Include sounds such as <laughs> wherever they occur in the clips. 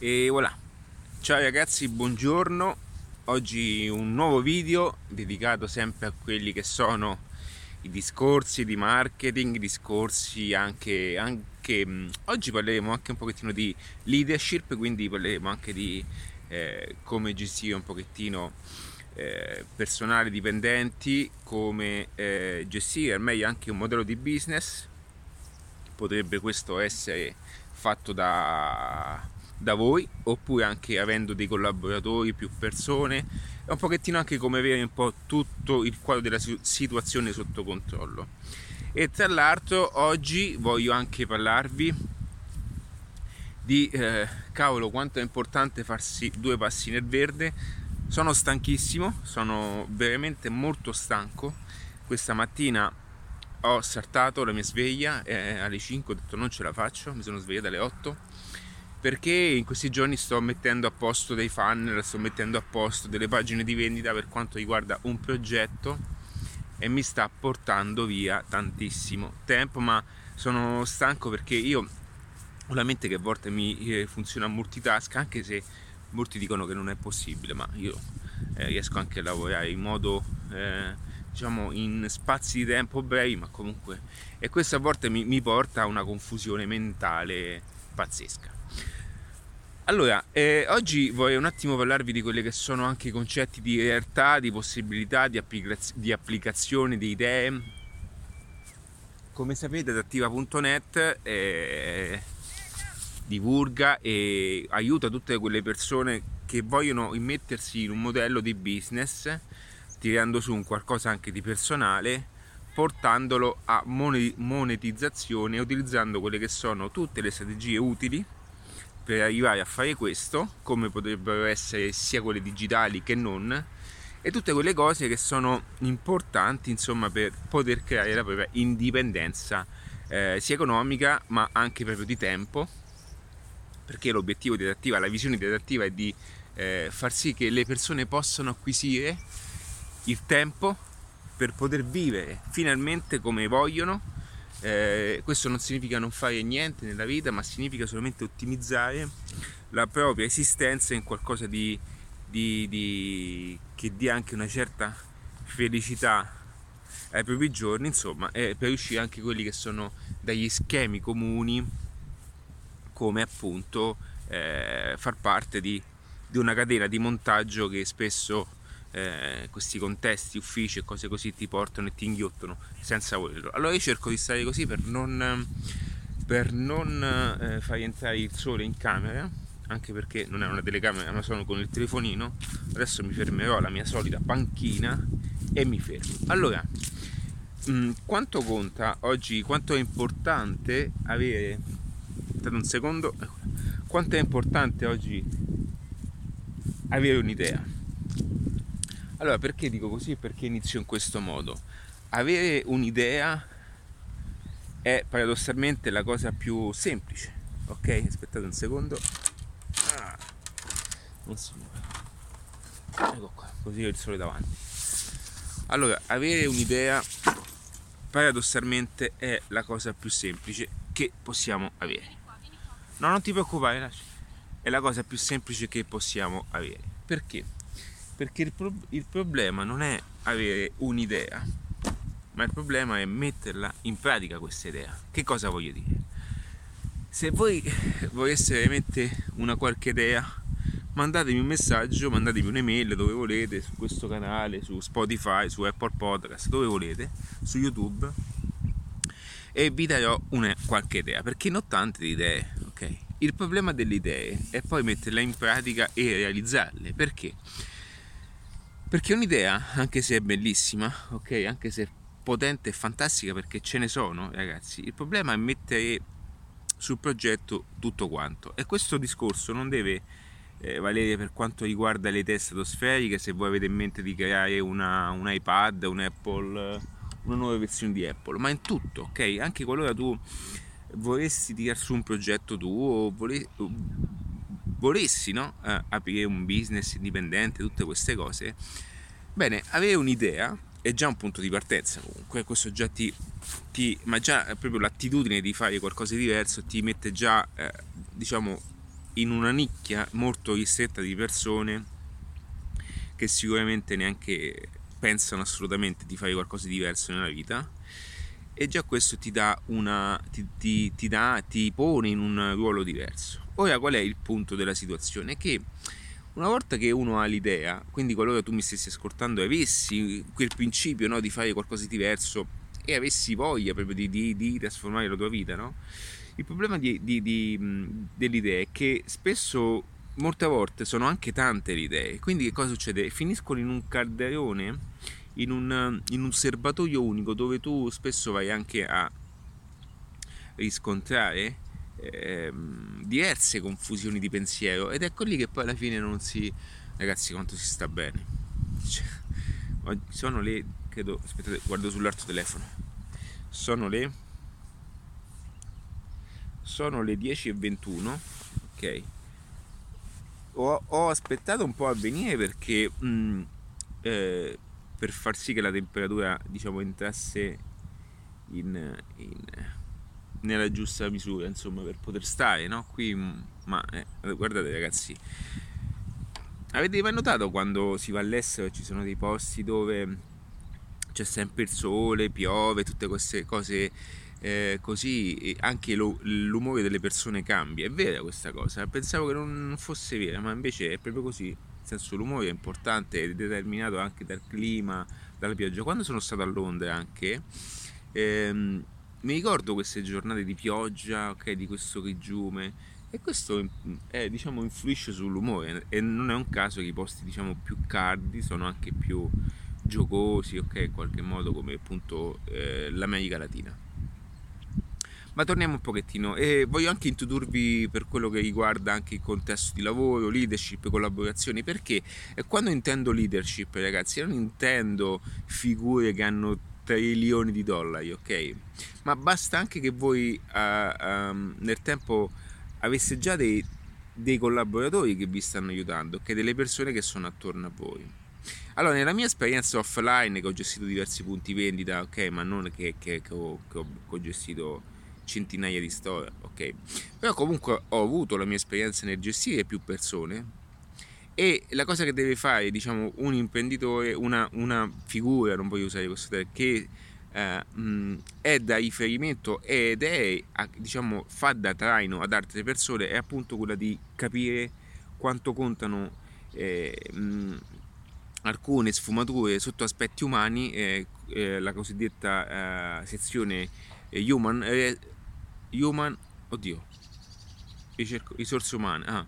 E voilà. Ciao ragazzi, buongiorno. Oggi un nuovo video dedicato sempre a quelli che sono i discorsi di marketing, discorsi anche, anche oggi parleremo anche un pochettino di leadership, quindi parleremo anche di eh, come gestire un pochettino eh, personale dipendenti, come eh, gestire al meglio anche un modello di business. Potrebbe questo essere fatto da da voi oppure anche avendo dei collaboratori, più persone, è un pochettino anche come avere un po' tutto il quadro della situazione sotto controllo. E tra l'altro oggi voglio anche parlarvi di eh, cavolo quanto è importante farsi due passi nel verde. Sono stanchissimo, sono veramente molto stanco. Questa mattina ho saltato la mia sveglia eh, alle 5, ho detto non ce la faccio, mi sono svegliato alle 8 perché in questi giorni sto mettendo a posto dei funnel, sto mettendo a posto delle pagine di vendita per quanto riguarda un progetto e mi sta portando via tantissimo tempo, ma sono stanco perché io ho la mente che a volte mi eh, funziona multitask, anche se molti dicono che non è possibile, ma io eh, riesco anche a lavorare in modo eh, diciamo in spazi di tempo brevi, ma comunque e questo a volte mi, mi porta a una confusione mentale pazzesca. Allora, eh, oggi vorrei un attimo parlarvi di quelli che sono anche i concetti di realtà, di possibilità, di, applicaz- di applicazione, di idee. Come sapete, adattiva.net eh, divulga e aiuta tutte quelle persone che vogliono immettersi in un modello di business, tirando su un qualcosa anche di personale, portandolo a monetizzazione utilizzando quelle che sono tutte le strategie utili per arrivare a fare questo, come potrebbero essere sia quelle digitali che non, e tutte quelle cose che sono importanti insomma per poter creare la propria indipendenza eh, sia economica ma anche proprio di tempo perché l'obiettivo di adattiva, la visione di adattiva è di eh, far sì che le persone possano acquisire il tempo per poter vivere finalmente come vogliono eh, questo non significa non fare niente nella vita, ma significa solamente ottimizzare la propria esistenza in qualcosa di, di, di, che dia anche una certa felicità ai propri giorni, insomma, e per uscire anche quelli che sono dagli schemi comuni, come appunto eh, far parte di, di una catena di montaggio che spesso eh, questi contesti, uffici e cose così ti portano e ti inghiottono senza volerlo. Allora io cerco di stare così per non, per non eh, far entrare il sole in camera, anche perché non è una telecamera ma sono con il telefonino. Adesso mi fermerò alla mia solita panchina e mi fermo. Allora, mh, mm, quanto conta oggi, quanto è importante avere... Aspettate un secondo. Quanto è importante oggi avere un'idea? Allora, perché dico così? Perché inizio in questo modo. Avere un'idea è paradossalmente la cosa più semplice. Ok? Aspettate un secondo. Ah, non si muove. Ecco qua, così ho il sole davanti. Allora, avere un'idea paradossalmente è la cosa più semplice che possiamo avere. No, non ti preoccupare. È la cosa più semplice che possiamo avere. Perché? Perché il, pro- il problema non è avere un'idea, ma il problema è metterla in pratica questa idea. Che cosa voglio dire? Se voi <laughs> voleste veramente una qualche idea, mandatemi un messaggio, mandatemi un'email dove volete, su questo canale, su Spotify, su Apple Podcast, dove volete, su YouTube e vi darò una qualche idea, perché ne ho tante idee, ok? Il problema delle idee è poi metterle in pratica e realizzarle, perché? Perché un'idea, anche se è bellissima, ok, anche se è potente e fantastica perché ce ne sono, ragazzi, il problema è mettere sul progetto tutto quanto. E questo discorso non deve eh, valere per quanto riguarda le idee stratosferiche, se voi avete in mente di creare una, un iPad, un Apple, una nuova versione di Apple, ma in tutto, ok? Anche qualora tu volessi tirare su un progetto tuo, volessi volessi no? eh, aprire un business indipendente, tutte queste cose, bene, avere un'idea è già un punto di partenza comunque, questo già ti, ti ma già proprio l'attitudine di fare qualcosa di diverso ti mette già, eh, diciamo, in una nicchia molto ristretta di persone che sicuramente neanche pensano assolutamente di fare qualcosa di diverso nella vita. E già questo ti dà una ti, ti, ti, dà, ti pone in un ruolo diverso ora qual è il punto della situazione che una volta che uno ha l'idea quindi qualora tu mi stessi ascoltando e avessi quel principio no, di fare qualcosa di diverso e avessi voglia proprio di, di, di trasformare la tua vita no? il problema di, dell'idea è che spesso molte volte sono anche tante le idee quindi che cosa succede? finiscono in un calderone in un, in un serbatoio unico dove tu spesso vai anche a riscontrare eh, diverse confusioni di pensiero. Ed ecco lì che poi alla fine non si ragazzi quanto si sta bene. Cioè, sono le credo aspettate guardo sull'altro telefono. Sono le sono le 10.21 ok? Ho, ho, aspettato un po' a venire perché mh, mm, eh, per far sì che la temperatura diciamo entrasse in, in, nella giusta misura insomma per poter stare no? qui ma eh, guardate ragazzi avete mai notato quando si va all'estero e ci sono dei posti dove c'è sempre il sole piove tutte queste cose eh, così anche lo, l'umore delle persone cambia è vera questa cosa pensavo che non fosse vera ma invece è proprio così senso l'umore è importante, è determinato anche dal clima, dalla pioggia. Quando sono stato a Londra anche, ehm, mi ricordo queste giornate di pioggia, ok, di questo grigiume, e questo è, diciamo, influisce sull'umore e non è un caso che i posti diciamo, più caldi sono anche più giocosi, ok, in qualche modo come appunto eh, l'America Latina. Ma torniamo un pochettino e voglio anche introdurvi per quello che riguarda anche il contesto di lavoro, leadership, collaborazioni, perché quando intendo leadership, ragazzi, non intendo figure che hanno trilioni di dollari, ok? Ma basta anche che voi uh, um, nel tempo avesse già dei, dei collaboratori che vi stanno aiutando, ok? Delle persone che sono attorno a voi. Allora, nella mia esperienza offline, che ho gestito diversi punti vendita, ok, ma non che, che, che, ho, che ho, ho gestito centinaia di storie, ok? Però comunque ho avuto la mia esperienza nel gestire più persone la cosa che deve fare, diciamo, un imprenditore, una, una figura, non voglio usare questo termine, che eh, è da riferimento ed è, diciamo, fa da traino ad altre persone, è appunto quella di capire quanto contano eh, alcune sfumature sotto aspetti umani, eh, eh la cosiddetta eh, sezione eh, human, Human, oddio, risorse umane, ah,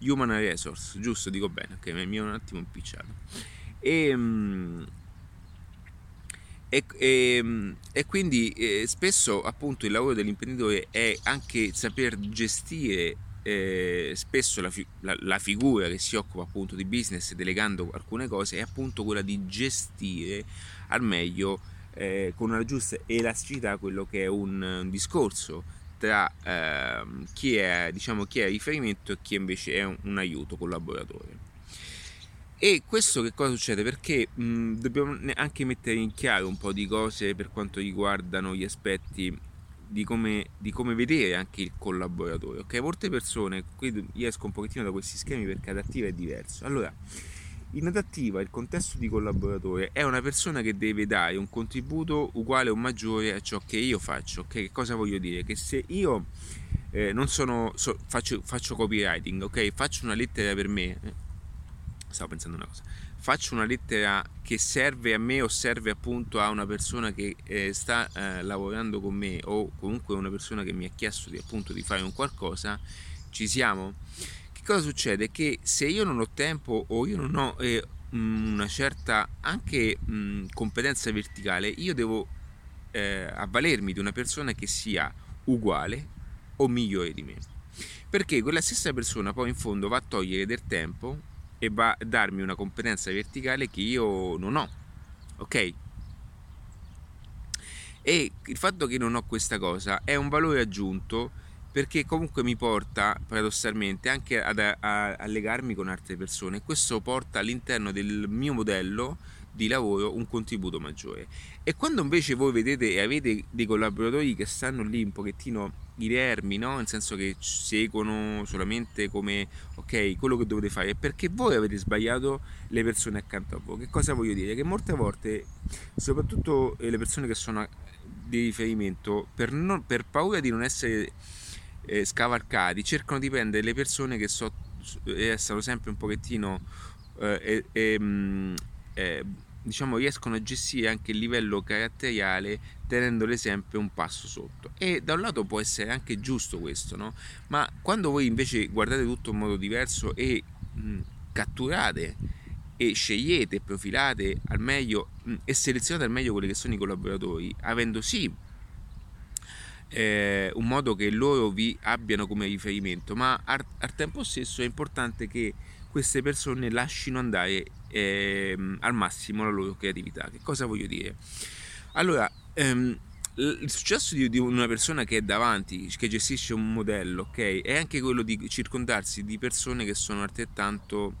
Human Resource, giusto, dico bene, ok, mi è un attimo impicciato. E, mm, e, e, e quindi eh, spesso appunto il lavoro dell'imprenditore è anche saper gestire eh, spesso la, la, la, figura che si occupa appunto di business delegando alcune cose è appunto quella di gestire al meglio eh, con una giusta elasticità quello che è un, un discorso tra eh, chi, è, diciamo, chi è riferimento e chi invece è un, un aiuto collaboratore. E questo che cosa succede? Perché mh, dobbiamo anche mettere in chiaro un po' di cose per quanto riguardano gli aspetti di come, di come vedere anche il collaboratore. Ok, molte persone, qui io esco un pochettino da questi schemi perché adattiva è diverso. Allora, in adattiva il contesto di collaboratore è una persona che deve dare un contributo uguale o maggiore a ciò che io faccio. Che cosa voglio dire? Che se io eh, non sono, so, faccio, faccio, copywriting, ok? Faccio una lettera per me. Eh, stavo pensando una cosa. Faccio una lettera che serve a me o serve appunto a una persona che eh, sta eh, lavorando con me o comunque una persona che mi ha chiesto di, appunto di fare un qualcosa. Ci siamo? Che cosa succede? Che se io non ho tempo o io non ho eh, una certa anche mh, competenza verticale, io devo eh, avvalermi di una persona che sia uguale o migliore di me. Perché quella stessa persona poi in fondo va a togliere del tempo e va a darmi una competenza verticale che io non ho. Ok? E il fatto che non ho questa cosa è un valore aggiunto perché comunque mi porta paradossalmente anche ad, a, a, legarmi con altre persone questo porta all'interno del mio modello di lavoro un contributo maggiore. E quando invece voi vedete e avete dei collaboratori che stanno lì un pochettino inermi, no? nel senso che seguono solamente come ok quello che dovete fare, è perché voi avete sbagliato le persone accanto a voi. Che cosa voglio dire? Che molte volte, soprattutto le persone che sono di riferimento, per, non, per paura di non essere eh, scavalcati, cercano di prendere le persone che so, restano sempre un pochettino eh, eh, eh, diciamo riescono a gestire anche il livello caratteriale tenendole sempre un passo sotto e da un lato può essere anche giusto questo no? ma quando voi invece guardate tutto in modo diverso e mh, catturate e scegliete, profilate al meglio mh, e selezionate al meglio quelli che sono i collaboratori avendo sì eh, un modo che loro vi abbiano come riferimento ma al, al tempo stesso è importante che queste persone lasciano andare ehm, al massimo la loro creatività. Che cosa voglio dire? Allora, ehm, il successo di, di, una persona che è davanti, che gestisce un modello, ok, è anche quello di circondarsi di persone che sono altrettanto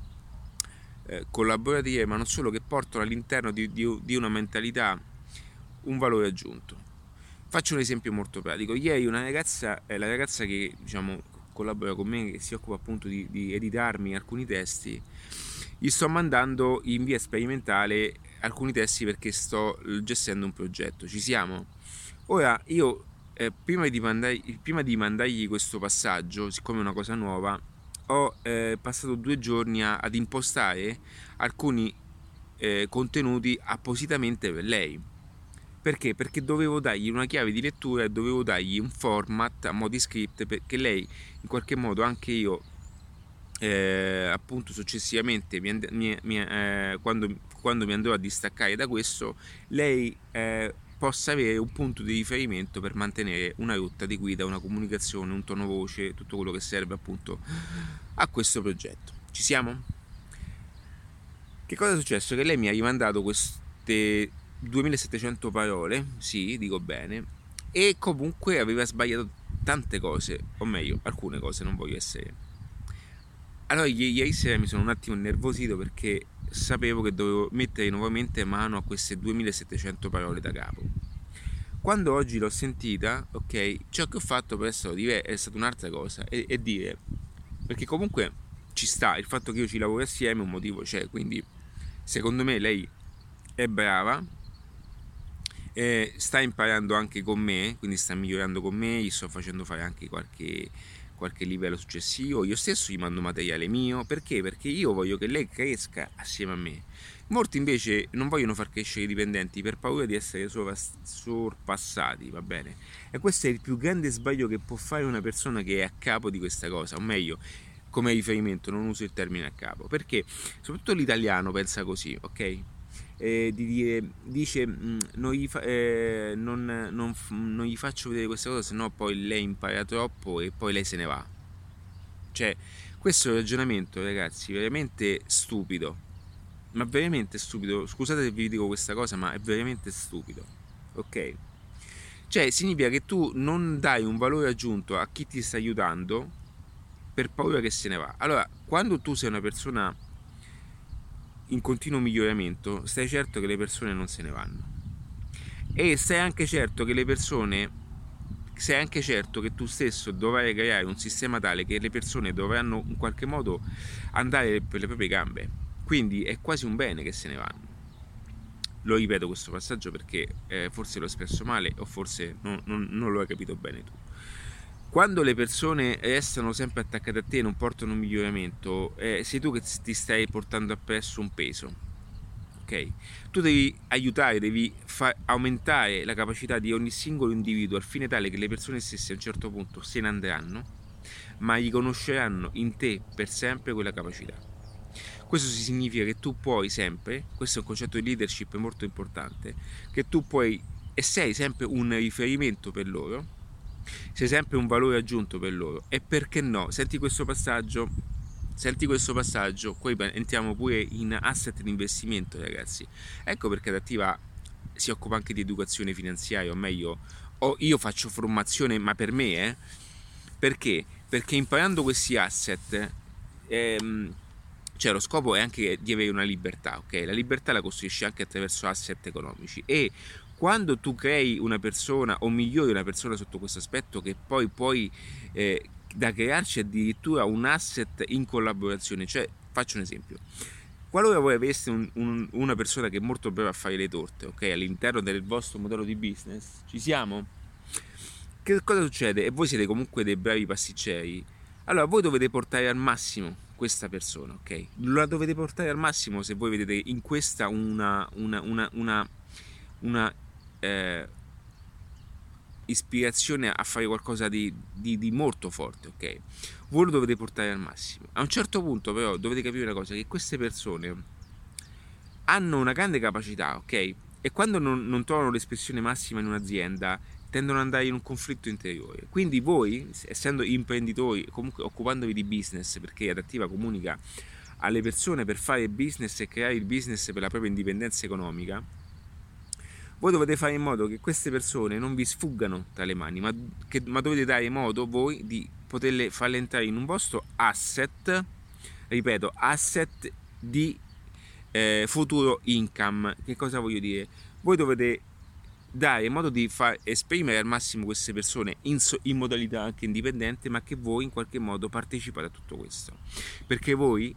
eh, collaborative, ma non solo, che portano all'interno di, di una mentalità un valore aggiunto. Faccio un esempio molto pratico. Ieri una ragazza, eh, la ragazza che diciamo, collabora con me, che si occupa appunto di, di editarmi alcuni testi, gli sto mandando in via sperimentale alcuni testi perché sto gestendo un progetto. Ci siamo? Ora io eh, prima, di mandargli, prima, di mandargli, questo passaggio, siccome è una cosa nuova, ho eh, passato due giorni a, ad impostare alcuni eh, contenuti appositamente per lei. Perché? Perché dovevo dargli una chiave di lettura e dovevo dargli un format a modi script perché lei in qualche modo anche io eh, appunto successivamente mi, mi, mi, eh, quando, quando, mi andrò a distaccare da questo lei eh, possa avere un punto di riferimento per mantenere una rotta di guida, una comunicazione, un tono voce, tutto quello che serve appunto a questo progetto. Ci siamo? Che cosa è successo? Che lei mi ha rimandato queste 2700 parole, sì, dico bene, e comunque aveva sbagliato tante cose, o meglio, alcune cose, non voglio essere allora ieri sera mi sono un attimo innervosito perché sapevo che dovevo mettere nuovamente mano a queste 2700 parole da capo. Quando oggi l'ho sentita, ok, ciò che ho fatto per essere è stata un'altra cosa e, e dire, perché comunque ci sta, il fatto che io ci lavoro assieme un motivo c'è, quindi secondo me lei è brava, eh, sta imparando anche con me, quindi sta migliorando con me, gli sto facendo fare anche qualche qualche livello successivo, io stesso gli mando materiale mio, perché? Perché io voglio che lei cresca assieme a me. Molti invece non vogliono far crescere i dipendenti per paura di essere sorpassati, va bene? E questo è il più grande sbaglio che può fare una persona che è a capo di questa cosa, o meglio, come riferimento, non uso il termine a capo, perché soprattutto l'italiano pensa così, ok? Eh, di dire, dice mm, non gli, fa, eh, non, non, non gli, faccio vedere questa cosa se no poi lei impara troppo e poi lei se ne va. Cioè questo è un ragionamento ragazzi veramente stupido. Ma veramente stupido. Scusate se vi dico questa cosa ma è veramente stupido. Ok? Cioè significa che tu non dai un valore aggiunto a chi ti sta aiutando per paura che se ne va. Allora quando tu sei una persona in continuo miglioramento, stai certo che le persone non se ne vanno. E stai anche certo che le persone, sei anche certo che tu stesso dovrai creare un sistema tale che le persone dovranno in qualche modo andare per le proprie gambe. Quindi è quasi un bene che se ne vanno. Lo ripeto questo passaggio perché eh, forse l'ho espresso male o forse non, non, non lo hai capito bene tu quando le persone restano sempre attaccate a te e non portano un miglioramento, eh, sei tu che ti stai portando appresso un peso. Ok? Tu devi aiutare, devi far aumentare la capacità di ogni singolo individuo al fine tale che le persone stesse a un certo punto se ne andranno, ma riconosceranno in te per sempre quella capacità. Questo significa che tu puoi sempre, questo è un concetto di leadership molto importante, che tu puoi e sei sempre un riferimento per loro sei sempre un valore aggiunto per loro. E perché no? Senti questo passaggio? Senti questo passaggio, poi entriamo pure in asset di investimento, ragazzi. Ecco perché Adattiva si occupa anche di educazione finanziaria, o meglio, o io faccio formazione, ma per me, eh? Perché? Perché imparando questi asset ehm, Cioè lo scopo è anche di avere una libertà, ok? La libertà la costruisci anche attraverso asset economici e quando tu crei una persona o migliori una persona sotto questo aspetto che poi puoi eh, da crearci addirittura un asset in collaborazione, cioè faccio un esempio. Qualora voi aveste un, un, una persona che è molto brava a fare le torte, ok, all'interno del vostro modello di business, ci siamo? Che cosa succede? E voi siete comunque dei bravi pasticceri, allora voi dovete portare al massimo questa persona, ok? La dovete portare al massimo se voi vedete in questa una, una, una, una, una eh, ispirazione a fare qualcosa di, di, di, molto forte, ok? Voi lo dovete portare al massimo. A un certo punto però dovete capire una cosa, che queste persone hanno una grande capacità, ok? E quando non, non trovano l'espressione massima in un'azienda, tendono ad andare in un conflitto interiore. Quindi voi, essendo imprenditori, comunque occupandovi di business, perché Adattiva comunica alle persone per fare business e creare il business per la propria indipendenza economica, voi dovete fare in modo che queste persone non vi sfuggano tra le mani, ma, che, ma dovete dare modo voi di poterle farle entrare in un vostro asset, ripeto, asset di eh, futuro income. Che cosa voglio dire? Voi dovete dare modo di far esprimere al massimo queste persone in, in, modalità anche indipendente, ma che voi in qualche modo partecipate a tutto questo. Perché voi,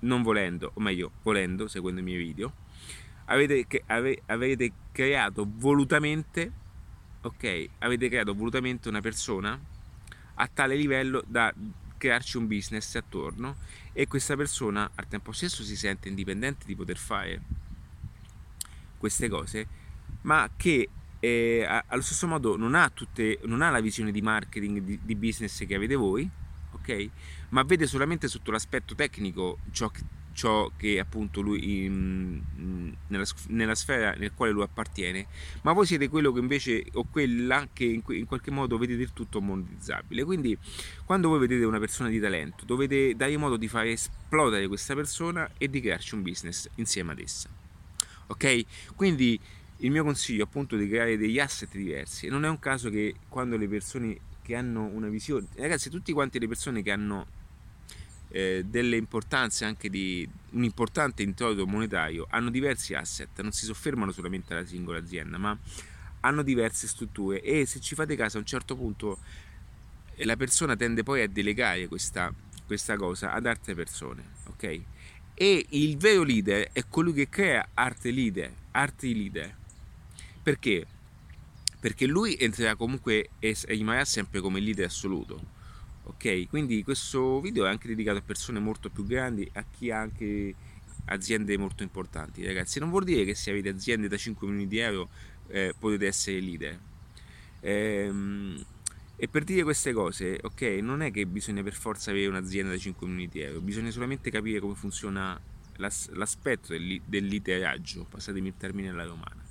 non volendo, o meglio, volendo, seguendo i miei video, avete, ave, avete creato volutamente, ok, avete creato volutamente una persona a tale livello da crearci un business attorno e questa persona al tempo stesso si sente indipendente di poter fare queste cose ma che eh, allo stesso modo non ha, tutte, non ha la visione di marketing, di, di, business che avete voi, ok? Ma vede solamente sotto l'aspetto tecnico ciò che, ciò che appunto lui in, nella, nella, sfera nel quale lui appartiene, ma voi siete quello che invece o quella che in, in, qualche modo vedete il tutto monetizzabile. Quindi quando voi vedete una persona di talento, dovete dare modo di fare esplodere questa persona e di crearci un business insieme ad essa. Ok? Quindi il mio consiglio appunto è di creare degli asset diversi non è un caso che quando le persone che hanno una visione ragazzi tutti quanti le persone che hanno eh, delle importanze anche di un importante introito monetario hanno diversi asset non si soffermano solamente alla singola azienda ma hanno diverse strutture e se ci fate caso a un certo punto eh, la persona tende poi a delegare questa, questa cosa ad altre persone ok e il vero leader è colui che crea arte leader arti leader perché? Perché lui entrerà comunque e rimarrà sempre come leader assoluto. Ok? Quindi questo video è anche dedicato a persone molto più grandi, a chi ha anche aziende molto importanti. Ragazzi, non vuol dire che se avete aziende da 5 milioni di euro eh, potete essere leader. Ehm, e per dire queste cose, ok, non è che bisogna per forza avere un'azienda da 5 milioni di euro, bisogna solamente capire come funziona l'aspetto del, del lideraggio, passatemi il termine alla romana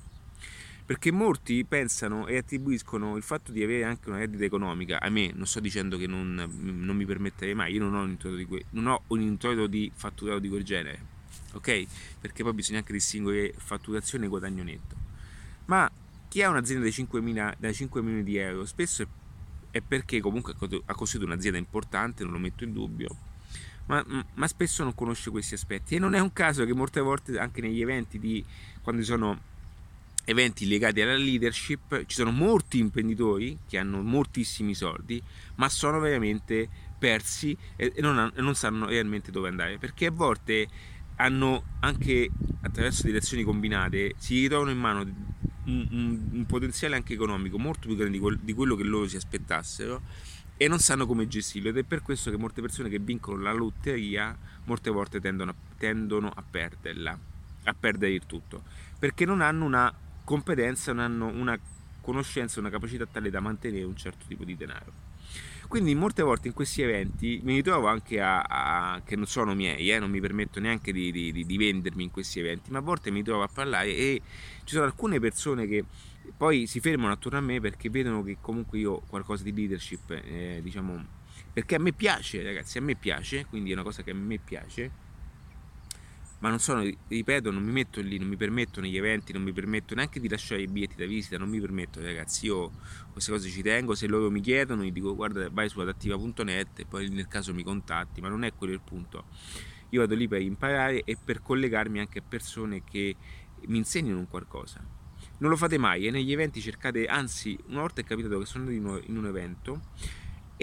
perché molti pensano e attribuiscono il fatto di avere anche una reddita economica. A me non sto dicendo che non, non mi permetterei mai io non ho un introito di, que- non ho un introito di fatturato di quel genere ok? Perché poi bisogna anche distinguere fatturazione e guadagno netto. Ma chi ha un'azienda da 5, da 5 milioni di euro spesso è perché comunque ha costruito un'azienda importante non lo metto in dubbio ma, ma, spesso non conosce questi aspetti. E non è un caso che molte volte anche negli eventi di quando sono eventi legati alla leadership ci sono molti imprenditori che hanno moltissimi soldi ma sono veramente persi e non, non sanno realmente dove andare perché a volte hanno anche attraverso delle azioni combinate si ritrovano in mano un, un, un potenziale anche economico molto più grande di, quel, di quello che loro si aspettassero e non sanno come gestirlo ed è per questo che molte persone che vincono la lotteria molte volte tendono tendono a perderla a perdere il tutto perché non hanno una competenza, non hanno una conoscenza, una capacità tale da mantenere un certo tipo di denaro. Quindi molte volte in questi eventi mi ritrovo anche a, a che non sono miei, eh, non mi permetto neanche di, di, di, vendermi in questi eventi, ma a volte mi trovo a parlare e ci sono alcune persone che poi si fermano attorno a me perché vedono che comunque io ho qualcosa di leadership, eh, diciamo, perché a me piace, ragazzi, a me piace, quindi è una cosa che a me piace ma non sono, ripeto, non mi metto lì, non mi permettono gli eventi, non mi permetto neanche di lasciare i biglietti da visita, non mi permetto ragazzi, io queste cose ci tengo, se loro mi chiedono gli dico guarda vai su adattiva.net e poi nel caso mi contatti, ma non è quello il punto. io vado lì per imparare e per collegarmi anche a persone che mi insegnano un qualcosa. Non lo fate mai e negli eventi cercate, anzi una volta è capitato che sono andato in un evento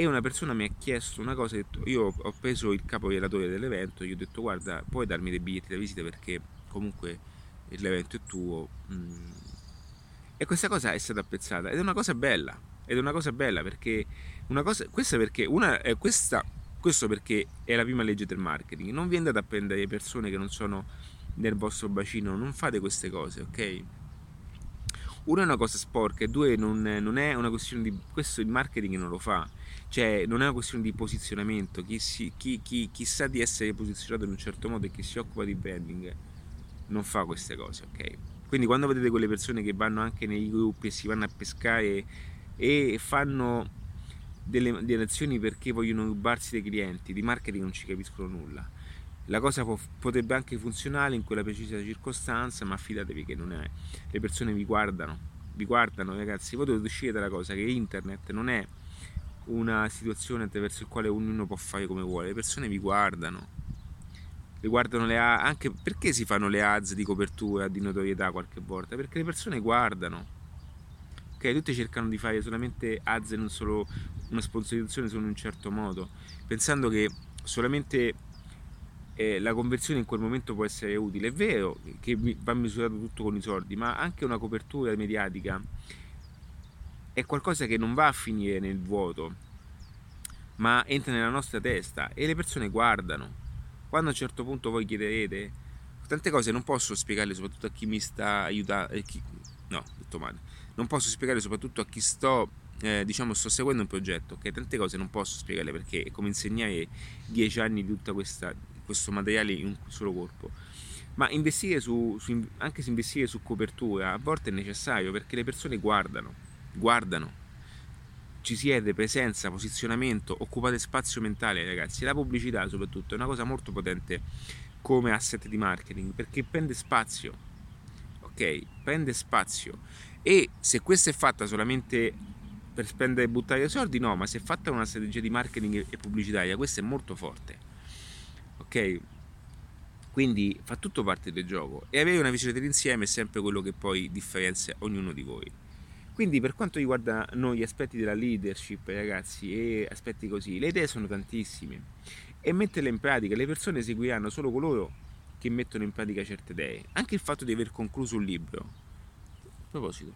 e una persona mi ha chiesto una cosa, io ho preso il capo relatore dell'evento, gli ho detto guarda puoi darmi dei biglietti da visita perché comunque l'evento è tuo mm. e questa cosa è stata apprezzata ed è una cosa bella ed è una cosa bella perché una cosa, questa perché una, è questa, questo perché è la prima legge del marketing. Non vi andate a prendere persone che non sono nel vostro bacino non fate queste cose ok? Uno è una cosa sporca e due non, non, è una questione di questo il marketing non lo fa cioè non è una questione di posizionamento chi, si, chi, chi, chi sa di essere posizionato in un certo modo e chi si occupa di branding non fa queste cose ok quindi quando vedete quelle persone che vanno anche nei gruppi e si vanno a pescare e fanno delle, delle azioni perché vogliono rubarsi dei clienti di marketing non ci capiscono nulla la cosa può, potrebbe anche funzionare in quella precisa circostanza, ma fidatevi che non è. Le persone vi guardano, vi guardano ragazzi, voi dovete uscire dalla cosa che internet non è una situazione attraverso la quale ognuno può fare come vuole, le persone vi guardano, vi guardano le ads, anche perché si fanno le ads di copertura, di notorietà qualche volta? Perché le persone guardano. Ok, tutti cercano di fare solamente ads e non solo una sponsorizzazione solo in un certo modo, pensando che solamente eh, la conversione in quel momento può essere utile. È vero che va misurato tutto con i soldi, ma anche una copertura mediatica è qualcosa che non va a finire nel vuoto, ma entra nella nostra testa e le persone guardano. Quando a un certo punto voi chiederete, tante cose non posso spiegarle soprattutto a chi mi sta aiutando, eh, no, detto male, non posso spiegare soprattutto a chi sto eh, diciamo sto seguendo un progetto che tante cose non posso spiegarle perché è come insegnare dieci anni di questa questo materiale in un solo corpo. Ma investire su, su, anche se investire su copertura a volte è necessario perché le persone guardano, guardano, ci siete, presenza, posizionamento, occupate spazio mentale ragazzi. La pubblicità soprattutto è una cosa molto potente come asset di marketing perché prende spazio, ok? Prende spazio e se questa è fatta solamente per spendere e buttare soldi, no, ma se è fatta una strategia di marketing e pubblicitaria, questa è molto forte ok? Quindi fa tutto parte del gioco e avere una visione dell'insieme è sempre quello che poi differenzia ognuno di voi. Quindi per quanto riguarda noi aspetti della leadership, ragazzi, e aspetti così, le idee sono tantissime e metterle in pratica, le persone seguiranno solo coloro che mettono in pratica certe idee. Anche il fatto di aver concluso un libro, a proposito,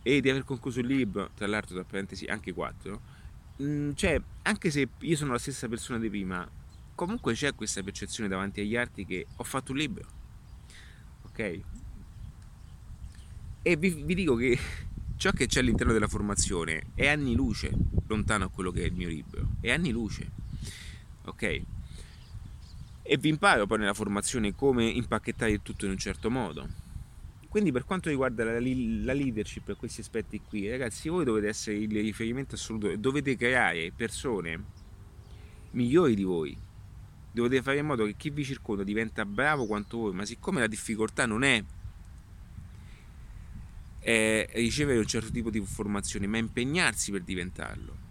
e di aver concluso un libro, tra l'altro tra parentesi anche quattro, mm, cioè anche se io sono la stessa persona di prima, comunque c'è questa percezione davanti agli altri che ho fatto un libro, ok? E vi, vi dico che ciò che c'è all'interno della formazione è anni luce lontano a quello che è il mio libro, è anni luce, ok? E vi imparo poi nella formazione come impacchettare il tutto in un certo modo. Quindi per quanto riguarda la, la leadership e questi aspetti qui, ragazzi, voi dovete essere il riferimento assoluto dovete creare persone migliori di voi, dovete fare in modo che chi vi circonda diventa bravo quanto voi, ma siccome la difficoltà non è eh, ricevere un certo tipo di formazione, ma impegnarsi per diventarlo.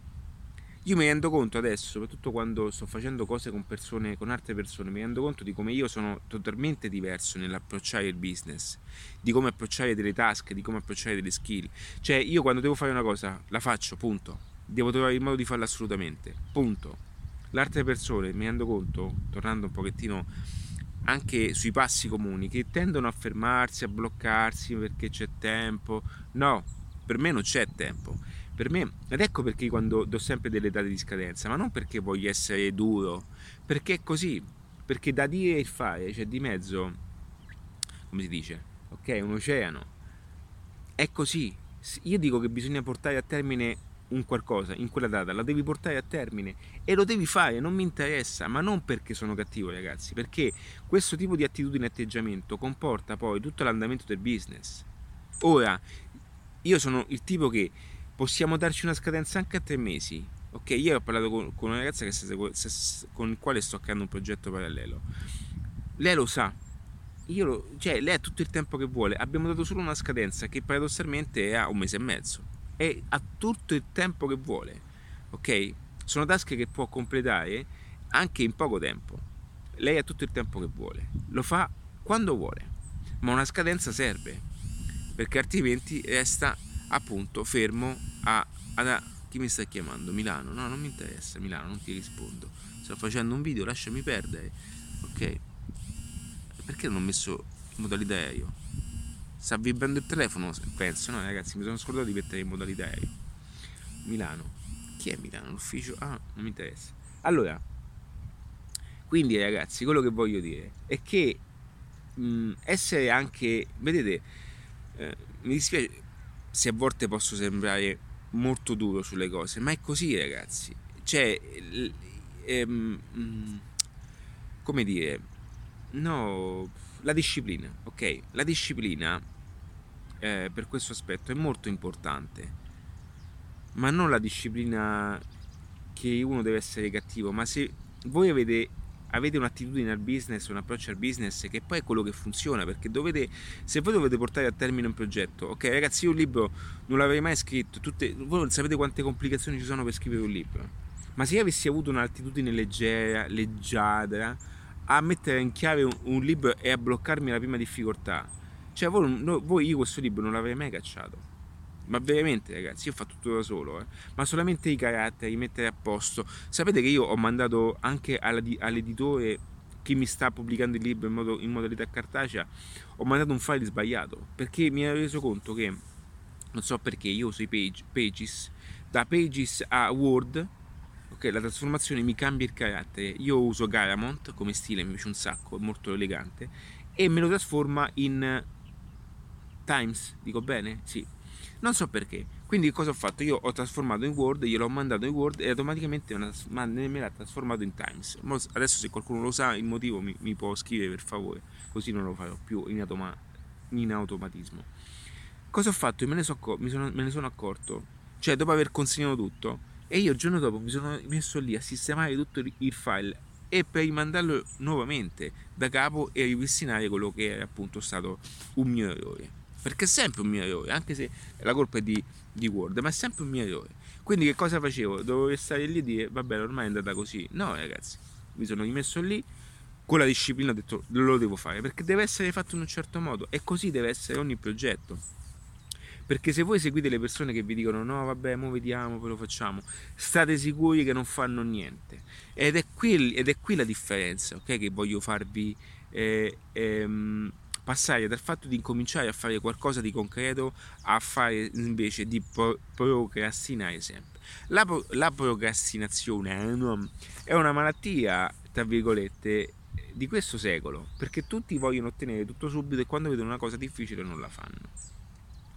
Io mi rendo conto adesso, soprattutto quando sto facendo cose con persone, con altre persone, mi rendo conto di come io sono totalmente diverso nell'approcciare il business, di come approcciare delle task, di come approcciare delle skill. Cioè, io quando devo fare una cosa, la faccio, punto. Devo trovare il modo di farla assolutamente, punto le altre persone, mi rendo conto, tornando un pochettino anche sui passi comuni, che tendono a fermarsi, a bloccarsi perché c'è tempo. No, per me non c'è tempo. Per me, ed ecco perché quando do sempre delle date di scadenza, ma non perché voglio essere duro, perché è così, perché da dire e fare c'è di mezzo, come si dice, ok, un oceano. È così. Io dico che bisogna portare a termine un qualcosa in quella data, la devi portare a termine e lo devi fare, non mi interessa, ma non perché sono cattivo ragazzi, perché questo tipo di attitudine e atteggiamento comporta poi tutto l'andamento del business. Ora, io sono il tipo che possiamo darci una scadenza anche a tre mesi. Ok, io ho parlato con, con una ragazza sta, con il quale sto creando un progetto parallelo. Lei lo sa, lo, cioè, lei ha tutto il tempo che vuole. Abbiamo dato solo una scadenza che paradossalmente è a un mese e mezzo e ha tutto il tempo che vuole. Ok? Sono tasche che può completare anche in poco tempo. lei ha tutto il tempo che vuole, lo fa quando vuole, ma una scadenza serve, perché altrimenti resta appunto fermo a, a, chi mi sta chiamando? Milano? No, non mi interessa, Milano, non ti rispondo. Sto facendo un video, lasciami perdere. Ok. Perché non ho messo modalità aereo? Sta vibrando il telefono, penso, no ragazzi, mi sono scordato di mettere in modalità aereo. Milano. Chi è Milano? L'ufficio? Ah, non mi interessa. Allora, quindi ragazzi, quello che voglio dire è che mh, essere anche, vedete, eh, mi dispiace se a volte posso sembrare molto duro sulle cose, ma è così ragazzi. Cioè, ehm, mm, come dire, no, la disciplina, ok? La disciplina eh, per questo aspetto è molto importante, ma non la disciplina che uno deve essere cattivo, ma se voi avete avete un'attitudine al business, un approccio al business che poi è quello che funziona, perché dovete, se voi dovete portare a termine un progetto, ok ragazzi io un libro non l'avrei mai scritto, tutte, voi non sapete quante complicazioni ci sono per scrivere un libro, ma se io avessi avuto un'attitudine leggera, leggiadra, a mettere in chiave un, un libro e a bloccarmi la prima difficoltà, cioè voi, no, voi io questo libro non l'avrei mai cacciato ma veramente ragazzi, io ho fatto tutto da solo, eh. ma solamente i caratteri, mettere a posto. Sapete che io ho mandato anche all'editore che mi sta pubblicando il libro in, modo, in modalità cartacea, ho mandato un file sbagliato, perché mi ero reso conto che, non so perché, io uso i page, Pages, da Pages a Word, ok, la trasformazione mi cambia il carattere. Io uso Garamont come stile, mi piace un sacco, è molto elegante, e me lo trasforma in Times, dico bene? Sì, non so perché. Quindi cosa ho fatto? Io ho trasformato in Word, gliel'ho mandato in Word e automaticamente me l'ha trasformato in Times. Adesso se qualcuno lo sa il motivo mi, mi può scrivere per favore, così non lo farò più in, automa- in automatismo. Cosa ho fatto? Me ne, so, mi sono, me ne sono accorto, cioè dopo aver consegnato tutto, e io il giorno dopo mi sono messo lì a sistemare tutto il file e per rimandarlo nuovamente da capo e ripristinare quello che è appunto stato un mio errore perché è sempre un mio errore, anche se la colpa è di, di Word, ma è sempre un mio errore. Quindi che cosa facevo? Dovevo stare lì e dire, vabbè, ormai è andata così. No, ragazzi, mi sono rimesso lì, con la disciplina ho detto, lo devo fare, perché deve essere fatto in un certo modo, e così deve essere ogni progetto. Perché se voi seguite le persone che vi dicono no vabbè mo vediamo poi lo facciamo state sicuri che non fanno niente ed è qui, ed è qui la differenza ok che voglio farvi eh, ehm, passare dal fatto di incominciare a fare qualcosa di concreto a fare invece di pro- procrastinare sempre. La, pro- la procrastinazione è una malattia, tra virgolette, di questo secolo, perché tutti vogliono ottenere tutto subito e quando vedono una cosa difficile non la fanno.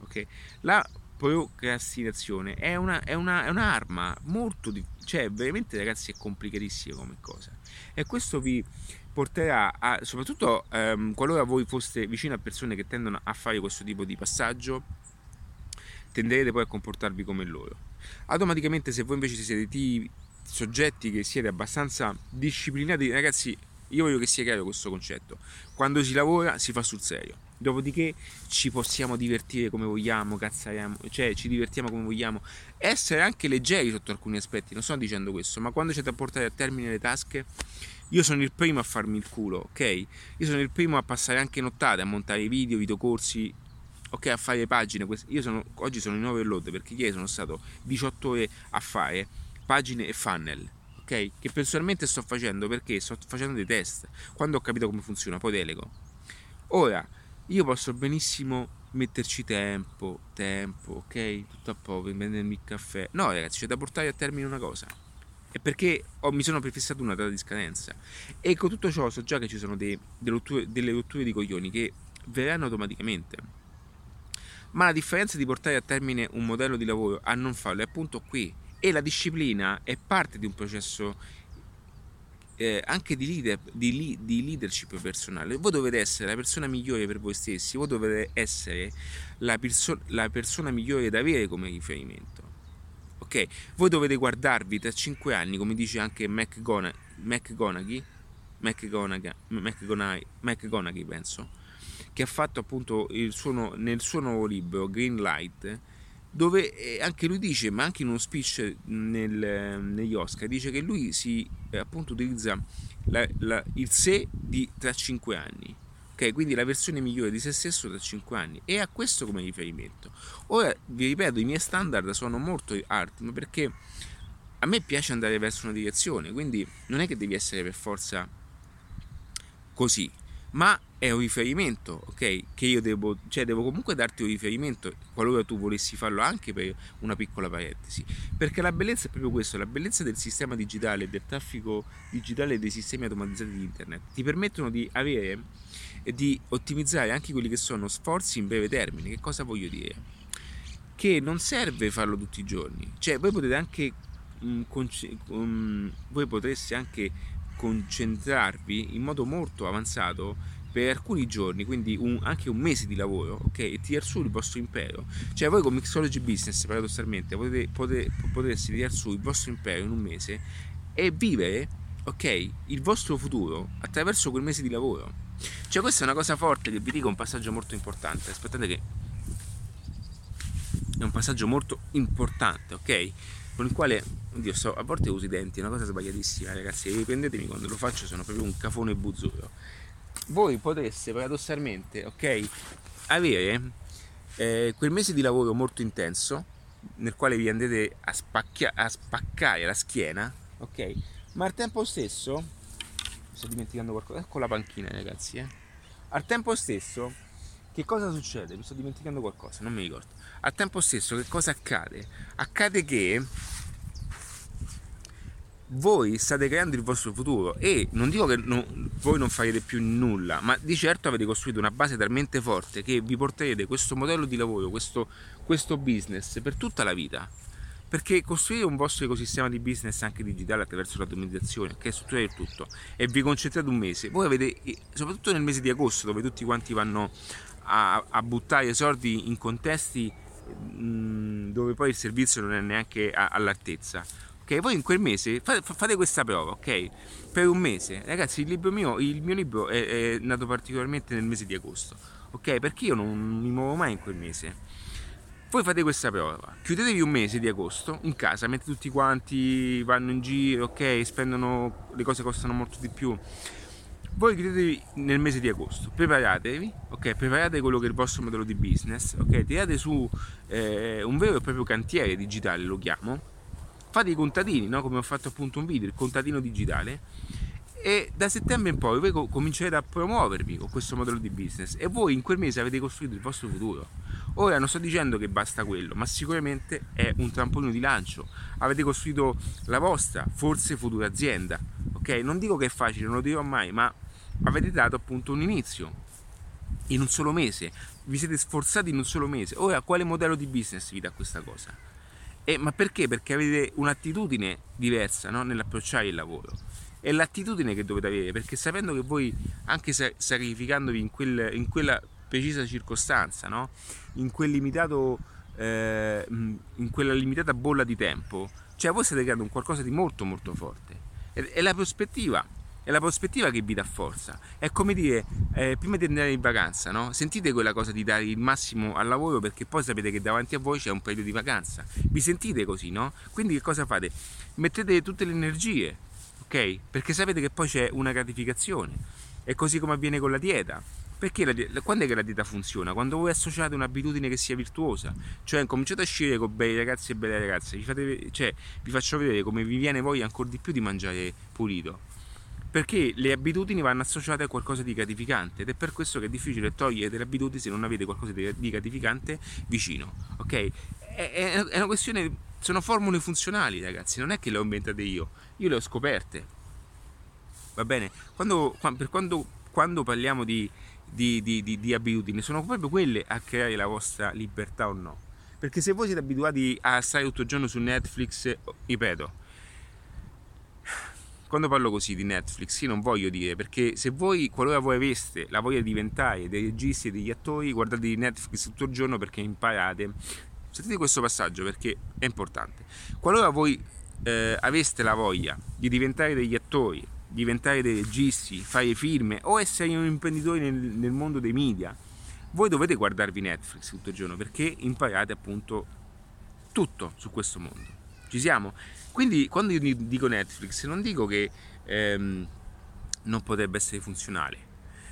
Ok? La procrastinazione è, una, è, una, è un'arma molto di, cioè veramente ragazzi è complicatissima come cosa e questo vi porterà a, soprattutto ehm, qualora voi foste vicino a persone che tendono a fare questo tipo di passaggio, tenderete poi a comportarvi come loro. Automaticamente se voi invece siete dei soggetti che siete abbastanza disciplinati, ragazzi, io voglio che sia chiaro questo concetto. Quando si lavora si fa sul serio. Dopodiché ci possiamo divertire come vogliamo, cazzariamo, cioè ci divertiamo come vogliamo. Essere anche leggeri sotto alcuni aspetti, non sto dicendo questo, ma quando c'è da portare a termine le tasche, io sono il primo a farmi il culo, ok? Io sono il primo a passare anche nottate, a montare video, videocorsi, ok? A fare pagine. Io sono, oggi sono in overload perché ieri sono stato 18 ore a fare pagine e funnel, ok? Che personalmente sto facendo perché sto facendo dei test. Quando ho capito come funziona, poi delego. Ora, io posso benissimo metterci tempo, tempo, ok? Tutto a poco, prendermi il caffè. No, ragazzi, c'è da portare a termine una cosa è perché ho, mi sono prefissato una data di scadenza. E con tutto ciò so già che ci sono dei, delle, rotture, di coglioni che verranno automaticamente. Ma la differenza di portare a termine un modello di lavoro a non farlo è appunto qui. E la disciplina è parte di un processo eh, anche di, leader, di, di, leadership personale. Voi dovete essere la persona migliore per voi stessi, voi dovete essere la, perso- la persona migliore da avere come riferimento ok? Voi dovete guardarvi tra 5 anni, come dice anche McGonaghy, McGonaghy, McGonaghy, penso, che ha fatto appunto suo, nel suo nuovo libro Green Light, dove eh, anche lui dice, ma anche in uno speech nel, negli Oscar, dice che lui si eh, appunto utilizza la, la, il sé di tra 5 anni. Ok, quindi la versione migliore di se stesso tra 5 anni e ha questo come riferimento. Ora vi ripeto, i miei standard sono molto alti, ma perché a me piace andare verso una direzione, quindi non è che devi essere per forza così, ma è un riferimento, ok? Che io devo, cioè devo comunque darti un riferimento qualora tu volessi farlo anche per una piccola parentesi. Perché la bellezza è proprio questo, la bellezza del sistema digitale, del traffico digitale e dei sistemi automatizzati di internet ti permettono di avere e di ottimizzare anche quelli che sono sforzi in breve termine. Che cosa voglio dire? Che non serve farlo tutti i giorni, cioè voi potete anche um, conce- um, voi potreste anche concentrarvi in modo molto avanzato per alcuni giorni, quindi un, anche un mese di lavoro, ok? E tirare su il vostro impero. Cioè voi con Mixology Business, paradossalmente, potete, potete, potreste tirare su il vostro impero in un mese e vivere, ok, il vostro futuro attraverso quel mese di lavoro. Cioè questa è una cosa forte che vi dico, un passaggio molto importante. Aspettate che... È un passaggio molto importante, ok? Con il quale Oddio, so, a volte uso i denti, è una cosa sbagliatissima, ragazzi. Riprendetemi quando lo faccio, sono proprio un cafone buzzuro. Voi potreste paradossalmente, ok, avere eh, quel mese di lavoro molto intenso nel quale vi andrete a, spacchia- a spaccare la schiena, ok? Ma al tempo stesso, sto dimenticando qualcosa, ecco la panchina, ragazzi, eh. Al tempo stesso, che cosa succede? Mi sto dimenticando qualcosa, non mi ricordo. Al tempo stesso, che cosa accade? Accade che voi state creando il vostro futuro e non dico che non, voi non farete più nulla, ma di certo avete costruito una base talmente forte che vi porterete questo modello di lavoro, questo, questo business per tutta la vita. Perché costruire un vostro ecosistema di business anche digitale attraverso l'automatizzazione, che è strutturare il tutto, e vi concentrate un mese, voi avete, soprattutto nel mese di agosto, dove tutti quanti vanno a, a buttare soldi in contesti dove poi il servizio non è neanche all'altezza ok? Voi in quel mese fate, fate, questa prova, ok? Per un mese, ragazzi, il, libro mio, il mio libro è, è, nato particolarmente nel mese di agosto, ok? Perché io non mi muovo mai in quel mese. Voi fate questa prova, chiudetevi un mese di agosto in casa, mentre tutti quanti vanno in giro, ok? Spendono, le cose costano molto di più. Voi chiudetevi nel mese di agosto, preparatevi, ok? Preparate quello che è il vostro modello di business, ok? Tirate su eh, un vero e proprio cantiere digitale, lo chiamo, fate i contadini, no? come ho fatto appunto un video, il contadino digitale, e da settembre in poi voi comincerete a promuovervi con questo modello di business e voi in quel mese avete costruito il vostro futuro. Ora non sto dicendo che basta quello, ma sicuramente è un trampolino di lancio. Avete costruito la vostra, forse futura azienda. Ok? Non dico che è facile, non lo dirò mai, ma avete dato appunto un inizio in un solo mese. Vi siete sforzati in un solo mese. Ora quale modello di business vi dà questa cosa? E, ma perché? Perché avete un'attitudine diversa no? nell'approcciare il lavoro. È l'attitudine che dovete avere, perché sapendo che voi, anche sacrificandovi in, quel, in quella precisa circostanza, no? in, quel limitato, eh, in quella limitata bolla di tempo, cioè voi state creando un qualcosa di molto molto forte. È la prospettiva è la prospettiva che vi dà forza. È come dire, eh, prima di andare in vacanza, no? sentite quella cosa di dare il massimo al lavoro perché poi sapete che davanti a voi c'è un periodo di vacanza. Vi sentite così, no? Quindi che cosa fate? Mettete tutte le energie, ok? Perché sapete che poi c'è una gratificazione. È così come avviene con la dieta. Perché la, quando è che la dieta funziona? Quando voi associate un'abitudine che sia virtuosa, cioè cominciate a uscire con bei ragazzi e belle ragazze, vi, fate, cioè, vi faccio vedere come vi viene voglia ancora di più di mangiare pulito perché le abitudini vanno associate a qualcosa di gratificante ed è per questo che è difficile togliere delle abitudini se non avete qualcosa di gratificante vicino, ok? È, una questione, sono formule funzionali ragazzi, non è che le ho inventate io, io le ho scoperte, va bene? Quando, quando, quando parliamo di, di, di, di abitudini sono proprio quelle a creare la vostra libertà o no, perché se voi siete abituati a stare tutto il giorno su Netflix, ripeto, quando parlo così di Netflix, io non voglio dire perché se voi, qualora voi aveste la voglia di diventare dei registi e degli attori, guardate Netflix tutto il giorno perché imparate. Sentite questo passaggio perché è importante. Qualora voi eh, aveste la voglia di diventare degli attori, diventare dei registi, fare film o essere un imprenditore nel, nel mondo dei media, voi dovete guardarvi Netflix tutto il giorno perché imparate appunto tutto su questo mondo. Ci siamo? Quindi quando io dico Netflix non dico che ehm, non potrebbe essere funzionale,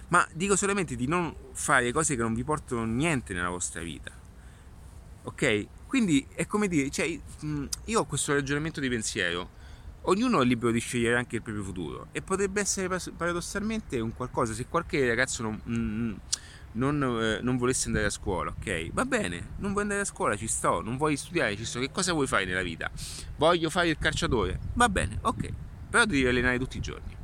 ma dico solamente di non fare cose che non vi portano niente nella vostra vita. Ok? Quindi è come dire, cioè, io ho questo ragionamento di pensiero, ognuno è libero di scegliere anche il proprio futuro e potrebbe essere paradossalmente un qualcosa, se qualche ragazzo non, non, eh, non, volesse andare a scuola, ok? Va bene, non vuoi andare a scuola, ci sto, non vuoi studiare, ci sto, che cosa vuoi fare nella vita? Voglio fare il calciatore, va bene, ok, però devi allenare tutti i giorni.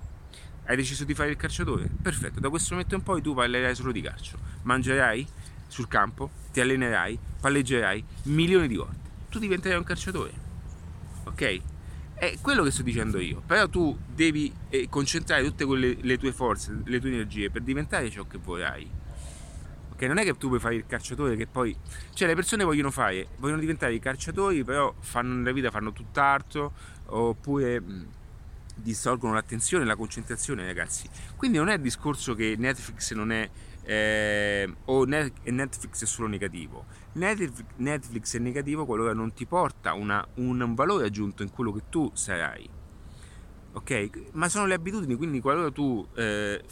Hai deciso di fare il calciatore? Perfetto, da questo momento in poi tu parlerai solo di calcio, mangerai sul campo, ti allenerai, palleggerai milioni di volte. Tu diventerai un calciatore, ok? È quello che sto dicendo io, però tu devi eh, concentrare tutte quelle, le tue forze, le tue energie per diventare ciò che vorrai che non è che tu puoi fare il calciatore che poi... Cioè le persone vogliono fare, vogliono diventare i calciatori, però fanno nella vita fanno tutt'altro, oppure distolgono l'attenzione la concentrazione ragazzi. Quindi non è il discorso che Netflix non è... Eh, o Netflix è solo negativo. Netflix è negativo qualora non ti porta una, un valore aggiunto in quello che tu sarai. Ok? Ma sono le abitudini, quindi qualora tu eh,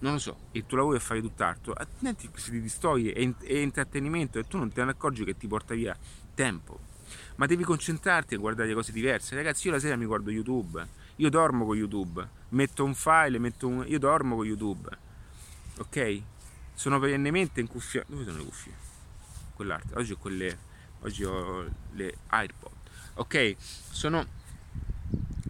non lo so, il tuo lavoro è fare tutt'altro, Netflix ti distoglie, è, è intrattenimento e tu non te ne accorgi che ti porta via tempo. Ma devi concentrarti a guardare cose diverse. Ragazzi, io la sera mi guardo YouTube, io dormo con YouTube, metto un file, metto un... io dormo con YouTube, ok? Sono perennemente in cuffia... Dove sono le cuffie? Quell'arte. Oggi ho quelle... Oggi ho le AirPod. Ok? Sono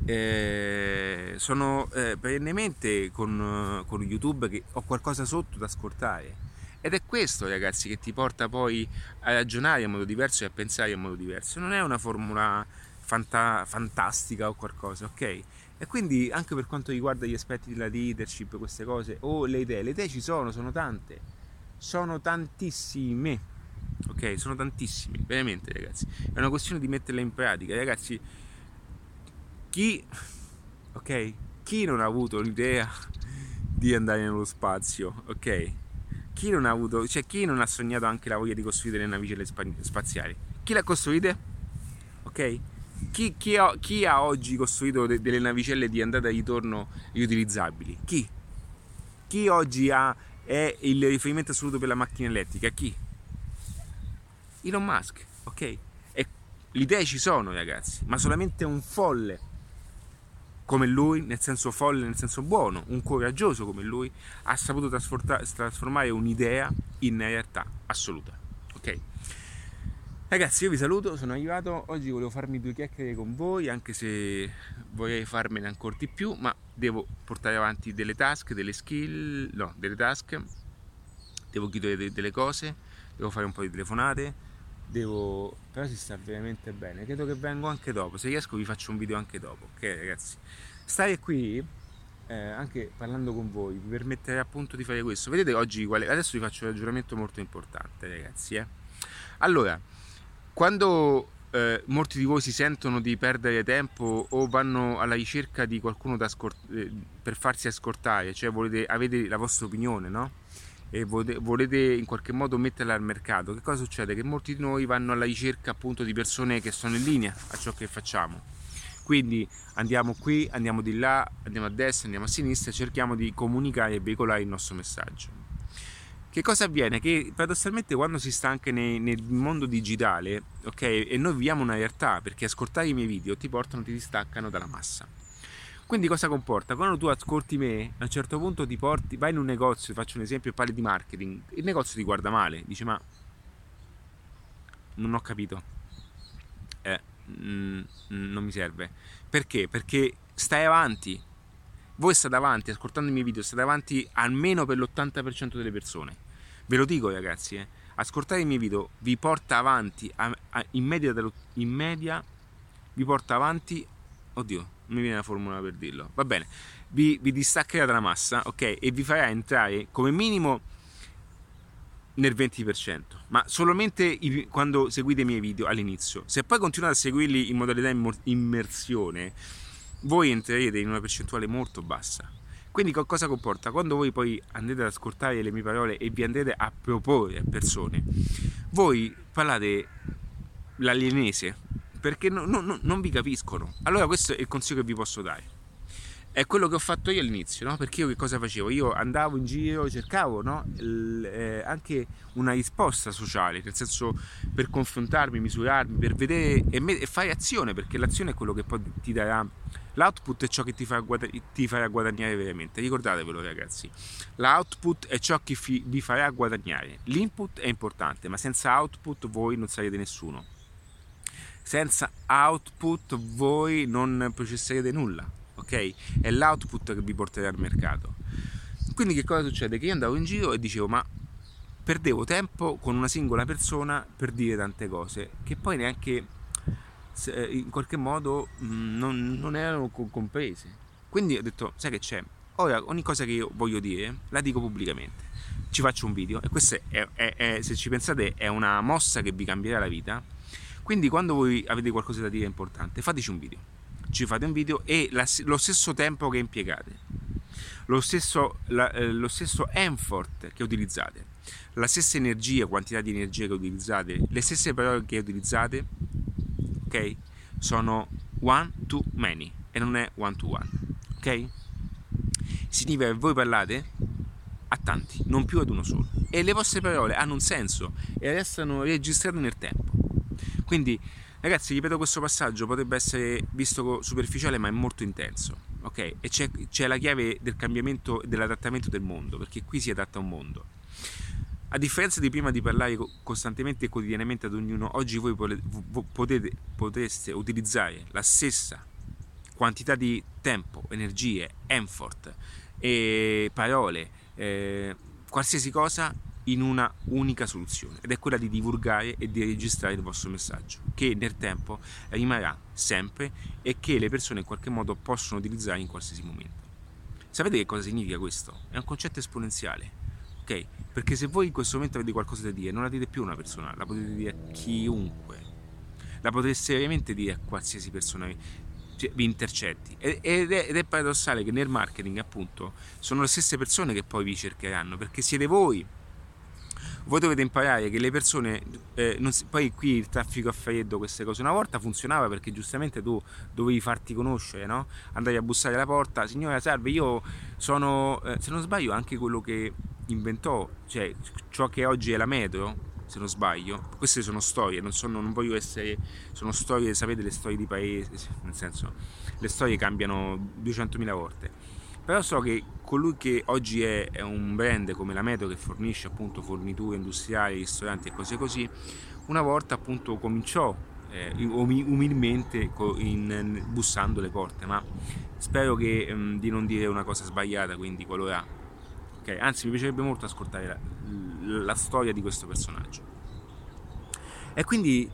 eh, sono eh, perennemente con, con YouTube che ho qualcosa sotto da ascoltare. Ed è questo, ragazzi, che ti porta poi a ragionare in modo diverso e a pensare in modo diverso. Non è una formula fanta- fantastica o qualcosa, ok? E quindi anche per quanto riguarda gli aspetti della leadership, queste cose, o le idee, le idee ci sono, sono tante, sono tantissime, ok? Sono tantissime, veramente, ragazzi. È una questione di metterle in pratica, ragazzi chi, ok? Chi non ha avuto l'idea di andare nello spazio, ok? Chi non ha avuto, cioè chi non ha sognato anche la voglia di costruire le navicelle spaziali? Chi le ha costruite? Ok? Chi, chi, ha, chi ha, oggi costruito de, delle navicelle di andata e ritorno riutilizzabili? Chi? Chi oggi ha, è il riferimento assoluto per la macchina elettrica? Chi? Elon Musk, ok? E le idee ci sono ragazzi, ma solamente un folle come lui, nel senso folle, nel senso buono, un coraggioso come lui, ha saputo trasformare un'idea in realtà assoluta. Ragazzi, io vi saluto, sono arrivato, oggi volevo farmi due chiacchiere con voi, anche se vorrei farmene ancora di più, ma devo portare avanti delle task, delle skill, no, delle task, devo chiudere delle cose, devo fare un po' di telefonate, devo però si sta veramente bene. Credo che vengo anche dopo. Se riesco vi faccio un video anche dopo ok ragazzi? Stare qui eh, anche parlando con voi vi permetterà appunto di fare questo. Vedete oggi quale... adesso vi faccio un ragionamento molto importante ragazzi eh? allora quando eh, molti di voi si sentono di perdere tempo o vanno alla ricerca di qualcuno scort- eh, per farsi ascoltare cioè volete, avete la vostra opinione no? e volete in qualche modo metterla al mercato, che cosa succede? Che molti di noi vanno alla ricerca appunto di persone che sono in linea a ciò che facciamo. Quindi andiamo qui, andiamo di là, andiamo a destra, andiamo a sinistra, cerchiamo di comunicare e veicolare il nostro messaggio. Che cosa avviene? Che paradossalmente quando si sta anche nei, nel mondo digitale, ok, e noi viviamo una realtà, perché ascoltare i miei video ti portano, ti distaccano dalla massa quindi cosa comporta? Quando tu ascolti me, a un certo punto ti porti, vai in un negozio, faccio un esempio, parli di marketing, il negozio ti guarda male, dice ma non ho capito, eh, mm, non mi serve. Perché? Perché stai avanti, voi state avanti, ascoltando i miei video, state avanti almeno per l'80% delle persone. Ve lo dico ragazzi, eh, ascoltare i miei video vi porta avanti, a, a, in, media, in media vi porta avanti, oddio, mi viene la formula per dirlo, va bene, vi, vi distaccherà dalla massa, ok, e vi farà entrare come minimo nel 20%, ma solamente i, quando seguite i miei video all'inizio. Se poi continuate a seguirli in modalità immersione, voi entrerete in una percentuale molto bassa. Quindi cosa comporta? Quando voi poi andrete ad ascoltare le mie parole e vi andrete a proporre a persone, voi parlate l'alienese, perché no, no, non vi capiscono. Allora questo è il consiglio che vi posso dare è quello che ho fatto io all'inizio, no? Perché io che cosa facevo? Io andavo in giro, cercavo no? L- eh, anche una risposta sociale, nel senso per confrontarmi, misurarmi, per vedere e, me- e, fare azione, perché l'azione è quello che poi ti darà l'output è ciò che ti, fa ti farà guadagnare veramente. Ricordatevelo ragazzi, l'output è ciò che fi- vi farà guadagnare. L'input è importante, ma senza output voi non sarete nessuno. Senza output voi non processerete nulla ok? È l'output che vi porterà al mercato. Quindi che cosa succede? Che io andavo in giro e dicevo ma perdevo tempo con una singola persona per dire tante cose che poi neanche in qualche modo mm, non, non erano comprese. Quindi ho detto, sai che c'è? Ora ogni cosa che io voglio dire la dico pubblicamente. Ci faccio un video e questa è, è, è, se ci pensate è una mossa che vi cambierà la vita. Quindi quando voi avete qualcosa da dire importante, fateci un video ci fate un video e la, lo stesso tempo che impiegate, lo stesso, la, eh, lo stesso effort che utilizzate, la stessa energia, quantità di energia che utilizzate, le stesse parole che utilizzate, ok? Sono one to many e non è one to one, ok? Significa che voi parlate a tanti, non più ad uno solo. E le vostre parole hanno un senso e restano registrate nel tempo. Quindi Ragazzi, ripeto questo passaggio, potrebbe essere visto superficiale ma è molto intenso, ok? E c'è, c'è la chiave del cambiamento e dell'adattamento del mondo, perché qui si adatta a un mondo. A differenza di prima di parlare costantemente e quotidianamente ad ognuno, oggi voi potete, potreste utilizzare la stessa quantità di tempo, energie, effort e parole, eh, qualsiasi cosa in una unica soluzione ed è quella di divulgare e di registrare il vostro messaggio che nel tempo rimarrà sempre e che le persone in qualche modo possono utilizzare in qualsiasi momento. Sapete che cosa significa questo? È un concetto esponenziale, ok? Perché se voi in questo momento avete qualcosa da dire, non la dite più a una persona, la potete dire a chiunque, la potreste veramente dire a qualsiasi persona cioè, vi intercetti. Ed è, ed è paradossale che nel marketing, appunto, sono le stesse persone che poi vi cercheranno, perché siete voi voi dovete imparare che le persone, eh, si, poi qui il traffico a freddo, queste cose, una volta funzionava perché giustamente tu dovevi farti conoscere, no? Andavi a bussare alla porta, signora salve, io sono, eh, se non sbaglio, anche quello che inventò, cioè ciò che oggi è la metro, se non sbaglio, queste sono storie, non, sono, non voglio essere, sono storie, sapete le storie di paese, nel senso, le storie cambiano 200.000 volte. Però so che colui che oggi è, è un brand come la Metro che fornisce appunto forniture industriali, ristoranti e cose così, una volta appunto cominciò eh, umilmente bussando le porte, ma spero che, um, di non dire una cosa sbagliata, quindi qualora... Okay, anzi mi piacerebbe molto ascoltare la, la storia di questo personaggio. E quindi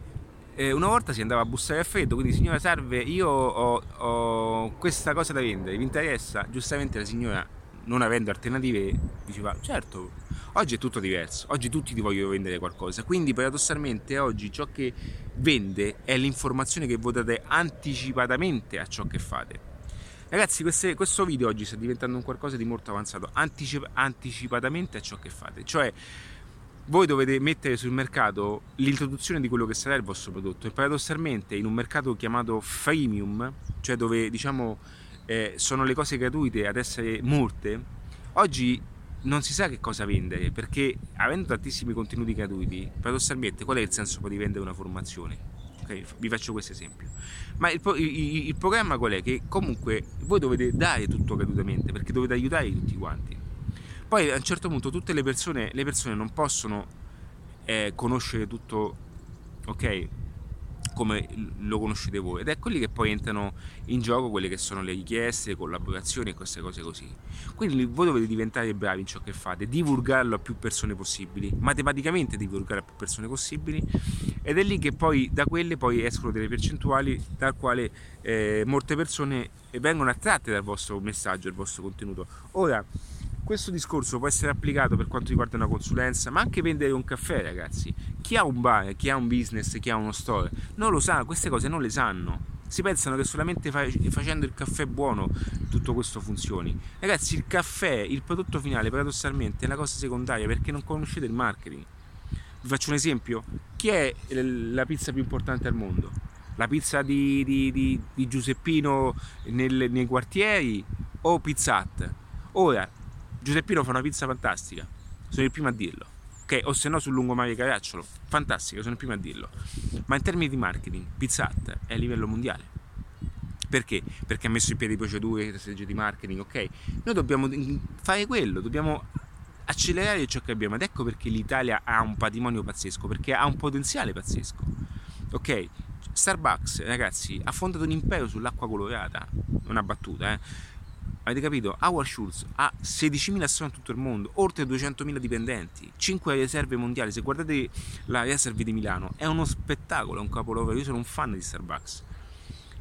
eh, una volta si andava a bussare a freddo, quindi signora Salve, io ho, ho, questa cosa da vendere, vi interessa? Giustamente la signora, non avendo alternative, diceva certo, oggi è tutto diverso, oggi tutti ti vogliono vendere qualcosa, quindi paradossalmente oggi ciò che vende è l'informazione che voi date anticipatamente a ciò che fate. Ragazzi, queste, questo video oggi sta diventando un qualcosa di molto avanzato, anticip- anticipatamente a ciò che fate, cioè voi dovete mettere sul mercato l'introduzione di quello che sarà il vostro prodotto. E paradossalmente in un mercato chiamato freemium, cioè dove diciamo eh, sono le cose gratuite ad essere molte, oggi non si sa che cosa vendere perché avendo tantissimi contenuti gratuiti, paradossalmente qual è il senso poi di vendere una formazione? Okay, vi faccio questo esempio. Ma il, il, il programma qual è? Che comunque voi dovete dare tutto gratuitamente perché dovete aiutare tutti quanti poi a un certo punto tutte le persone, le persone non possono eh, conoscere tutto, ok, come lo conoscete voi ed è quelli che poi entrano in gioco quelle che sono le richieste, le collaborazioni e queste cose così. Quindi voi dovete diventare bravi in ciò che fate, divulgarlo a più persone possibili, matematicamente divulgare a più persone possibili ed è lì che poi da quelle poi escono delle percentuali dal quale eh, molte persone vengono attratte dal vostro messaggio, dal vostro contenuto. Ora questo discorso può essere applicato per quanto riguarda una consulenza, ma anche vendere un caffè, ragazzi. Chi ha un bar, chi ha un business, chi ha uno store, non lo sa, queste cose non le sanno. Si pensano che solamente facendo il caffè buono tutto questo funzioni. Ragazzi, il caffè, il prodotto finale, paradossalmente, è una cosa secondaria perché non conoscete il marketing. Vi faccio un esempio. Chi è la pizza più importante al mondo? La pizza di, di, di, di Giuseppino nel, nei quartieri o Pizza Hut? Ora, Giuseppino fa una pizza fantastica, sono il primo a dirlo. Ok, o se no sul lungomare di Caracciolo, fantastica, sono il primo a dirlo. Ma in termini di marketing, Pizza Hut è a livello mondiale. Perché? Perché ha messo in piedi procedure, strategie di marketing, ok? Noi dobbiamo fare quello, dobbiamo accelerare ciò che abbiamo ed ecco perché l'Italia ha un patrimonio pazzesco, perché ha un potenziale pazzesco. Ok? Starbucks, ragazzi, ha fondato un impero sull'acqua colorata, una battuta, eh? Avete capito? Howard Schultz ha 16.000 associati in tutto il mondo, oltre 200.000 dipendenti, 5 riserve mondiali. Se guardate la riserva di Milano, è uno spettacolo, è un capolavoro. Io sono un fan di Starbucks.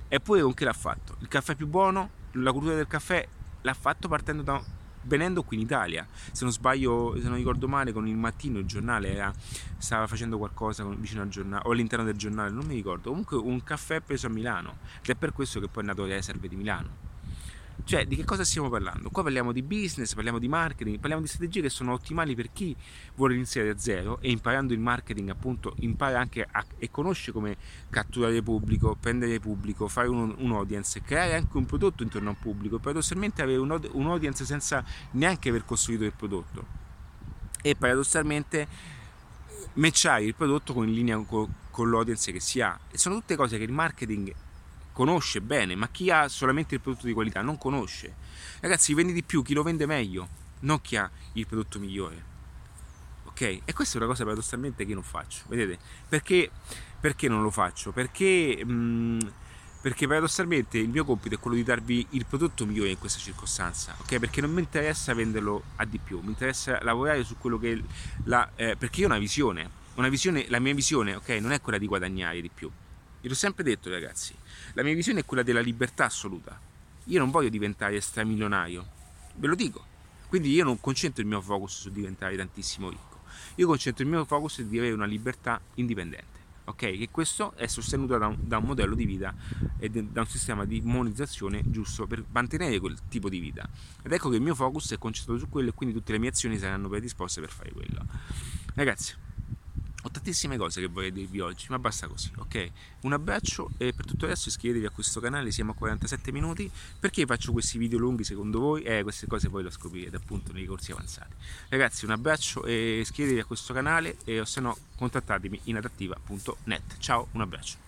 Eppure con che l'ha fatto? Il caffè più buono, la cultura del caffè l'ha fatto partendo da venendo qui in Italia. Se non sbaglio, se non ricordo male, con il mattino il giornale era, stava facendo qualcosa vicino al giornale o all'interno del giornale, non mi ricordo. Comunque un caffè preso a Milano ed è per questo che poi è nato le riserve di Milano. Cioè, di che cosa stiamo parlando? Qua parliamo di business, parliamo di marketing, parliamo di strategie che sono ottimali per chi vuole iniziare da zero e imparando il marketing, appunto, impara anche a, e conosce come catturare pubblico, prendere pubblico, fare un, un audience, creare anche un prodotto intorno a un pubblico, paradossalmente avere un, un audience senza neanche aver costruito il prodotto. E paradossalmente matchare il prodotto con, in linea con, con l'audience che si ha. E sono tutte cose che il marketing conosce bene, ma chi ha solamente il prodotto di qualità non conosce. Ragazzi, vende di più chi lo vende meglio, non chi ha il prodotto migliore. Ok? E questa è una cosa paradossalmente che io non faccio. Vedete? Perché, perché non lo faccio? Perché, mh, mm, perché paradossalmente il mio compito è quello di darvi il prodotto migliore in questa circostanza. Ok? Perché non mi interessa venderlo a di più, mi interessa lavorare su quello che la. Eh, perché io ho una visione. Una visione, la mia visione, ok, non è quella di guadagnare di più, Io l'ho sempre detto, ragazzi. La mia visione è quella della libertà assoluta. Io non voglio diventare stramilionario, ve lo dico. Quindi io non concentro il mio focus su diventare tantissimo ricco. Io concentro il mio focus di avere una libertà indipendente. Ok? E questo è sostenuto da un, da un modello di vita e da un sistema di monetizzazione giusto per mantenere quel tipo di vita. Ed ecco che il mio focus è concentrato su quello e quindi tutte le mie azioni saranno predisposte per fare quello. Ragazzi, ho tantissime cose che vorrei dirvi oggi, ma basta così, ok? Un abbraccio e per tutto il resto iscrivetevi a questo canale, siamo a 47 minuti. Perché faccio questi video lunghi secondo voi? Eh, queste cose poi le scoprirete appunto nei corsi avanzati. Ragazzi, un abbraccio e iscrivetevi a questo canale e o se no contattatemi in adattiva.net. Ciao, un abbraccio.